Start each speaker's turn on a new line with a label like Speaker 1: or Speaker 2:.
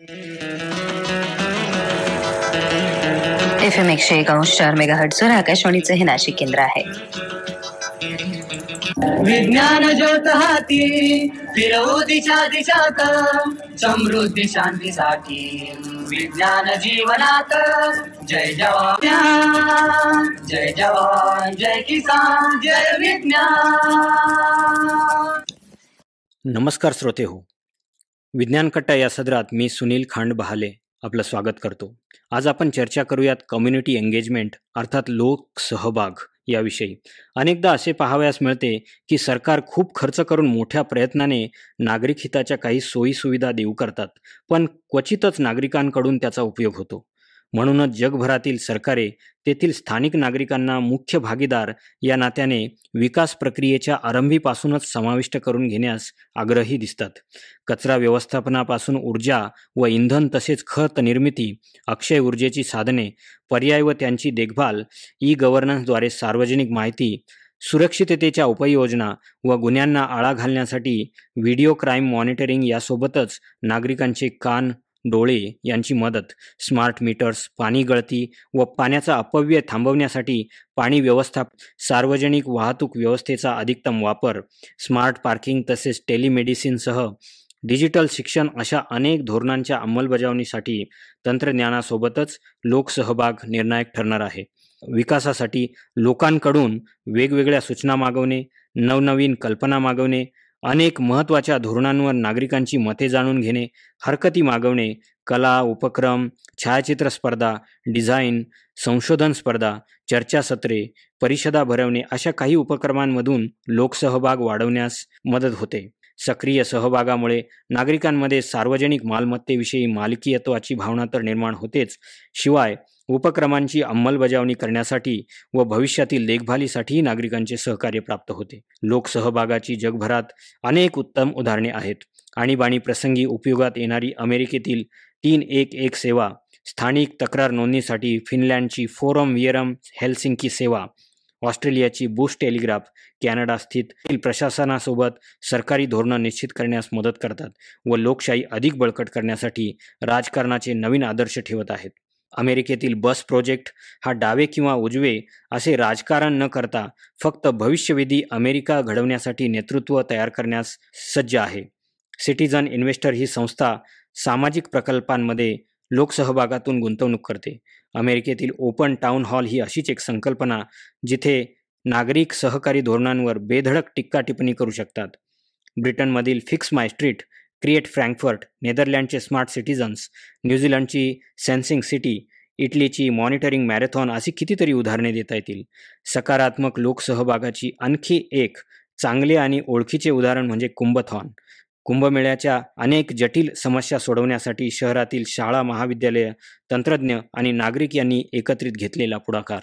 Speaker 1: F M एकशे एकावन्न चार मेगा हटसवर आकाशवाणीचं हे नाशिक केंद्र आहे.
Speaker 2: विज्ञान ज्योत हाती फिरवू दिशा दिशात समृद्धी शांतीसाठी. विज्ञान जीवनात जय जवान जय जवान जय किसान जय विज्ञान.
Speaker 3: नमस्कार श्रोते हो विज्ञानकट्टा या सदरात मी सुनील खांड बहाले आपलं स्वागत करतो. आज आपण चर्चा करूयात कम्युनिटी एंगेजमेंट अर्थात लोक सहभाग याविषयी. अनेकदा असे पाहावयास मिळते की सरकार खूप खर्च करून मोठ्या प्रयत्नाने नागरिक हिताच्या काही सोयीसुविधा देऊ करतात पण क्वचितच नागरिकांकडून त्याचा उपयोग होतो. म्हणूनच जगभरातील सरकारे तेथील स्थानिक नागरिकांना मुख्य भागीदार या नात्याने विकास प्रक्रियेच्या आरंभीपासूनच समाविष्ट करून घेण्यास आग्रही दिसतात. कचरा व्यवस्थापनापासून ऊर्जा व इंधन तसेच खत निर्मिती अक्षय ऊर्जेची साधने पर्याय व त्यांची देखभाल ई गव्हर्नन्सद्वारे सार्वजनिक माहिती सुरक्षिततेच्या उपाययोजना व गुन्ह्यांना आळा घालण्यासाठी व्हिडिओ क्राईम मॉनिटरिंग यासोबतच नागरिकांचे कान डोळे यांची मदत स्मार्ट मीटर्स पाणी गळती व पाण्याचा अपव्यय थांबवण्यासाठी पाणी व्यवस्था सार्वजनिक वाहतूक व्यवस्थेचा अधिकतम वापर स्मार्ट पार्किंग तसेच टेलिमेडिसिनसह डिजिटल शिक्षण अशा अनेक धोरणांच्या अंमलबजावणीसाठी तंत्रज्ञानासोबतच लोकसहभाग निर्णायक ठरणार आहे. विकासासाठी लोकांकडून वेगवेगळ्या सूचना मागवणे नवनवीन कल्पना मागवणे अनेक महत्त्वाच्या धोरणांवर नागरिकांची मते जाणून घेणे हरकती मागवणे कला उपक्रम छायाचित्र स्पर्धा डिझाईन संशोधन स्पर्धा चर्चासत्रे परिषदा भरवणे अशा काही उपक्रमांमधून लोकसहभाग वाढवण्यास मदत होते. सक्रिय सहभागामुळे नागरिकांमध्ये सार्वजनिक मालमत्तेविषयी मालकीयत्वाची भावना तर निर्माण होतेच. शिवाय उपक्रमांची अंमलबजावणी करण्यासाठी व भविष्यातील देखभालीसाठीही नागरिकांचे सहकार्य प्राप्त होते. लोकसहभागाची जगभरात अनेक उत्तम उदाहरणे आहेत. आणीबाणी प्रसंगी उपयोगात येणारी अमेरिकेतील तीन एक एक सेवा स्थानिक तक्रार नोंदणीसाठी फिनलँडची फोरम वियरम हेल्सिंकी सेवा ऑस्ट्रेलियाची बुश टेलिग्राफ कॅनडा स्थित प्रशासनासोबत सरकारी धोरणं निश्चित करण्यास मदत करतात व लोकशाही अधिक बळकट करण्यासाठी राजकारणाचे नवीन आदर्श ठेवत आहेत. अमेरिकेतील बस प्रोजेक्ट हा डावे किंवा उजवे असे राजकारण न करता फक्त भविष्यवेधी अमेरिका घडवण्यासाठी नेतृत्व तयार करण्यास सज्ज आहे. सिटीजन इन्व्हेस्टर ही संस्था सामाजिक प्रकल्पांमध्ये लोकसहभागातून गुंतवणूक करते. अमेरिकेतील ओपन टाउन हॉल ही अशीच एक संकल्पना जिथे नागरिक सहकारी धोरणांवर बेधडक टिक्का टिप्पणी करू शकतात. ब्रिटनमधील Fix My Street Create Frankfurt नेदरलँडचे स्मार्ट सिटीजन्स न्यूझीलंडची सेन्सिंग सिटी इटलीची मॉनिटरिंग मॅरेथॉन अशी कितीतरी उदाहरणे देता येतील. सकारात्मक लोकसहभागाची आणखी एक चांगले आणि ओळखीचे उदाहरण म्हणजे कुंभथॉन. कुंभमेळ्याच्या अनेक जटिल समस्या सोडवण्यासाठी शहरातील शाळा महाविद्यालय तंत्रज्ञ आणि नागरिक यांनी एकत्रित घेतलेला पुढाकार.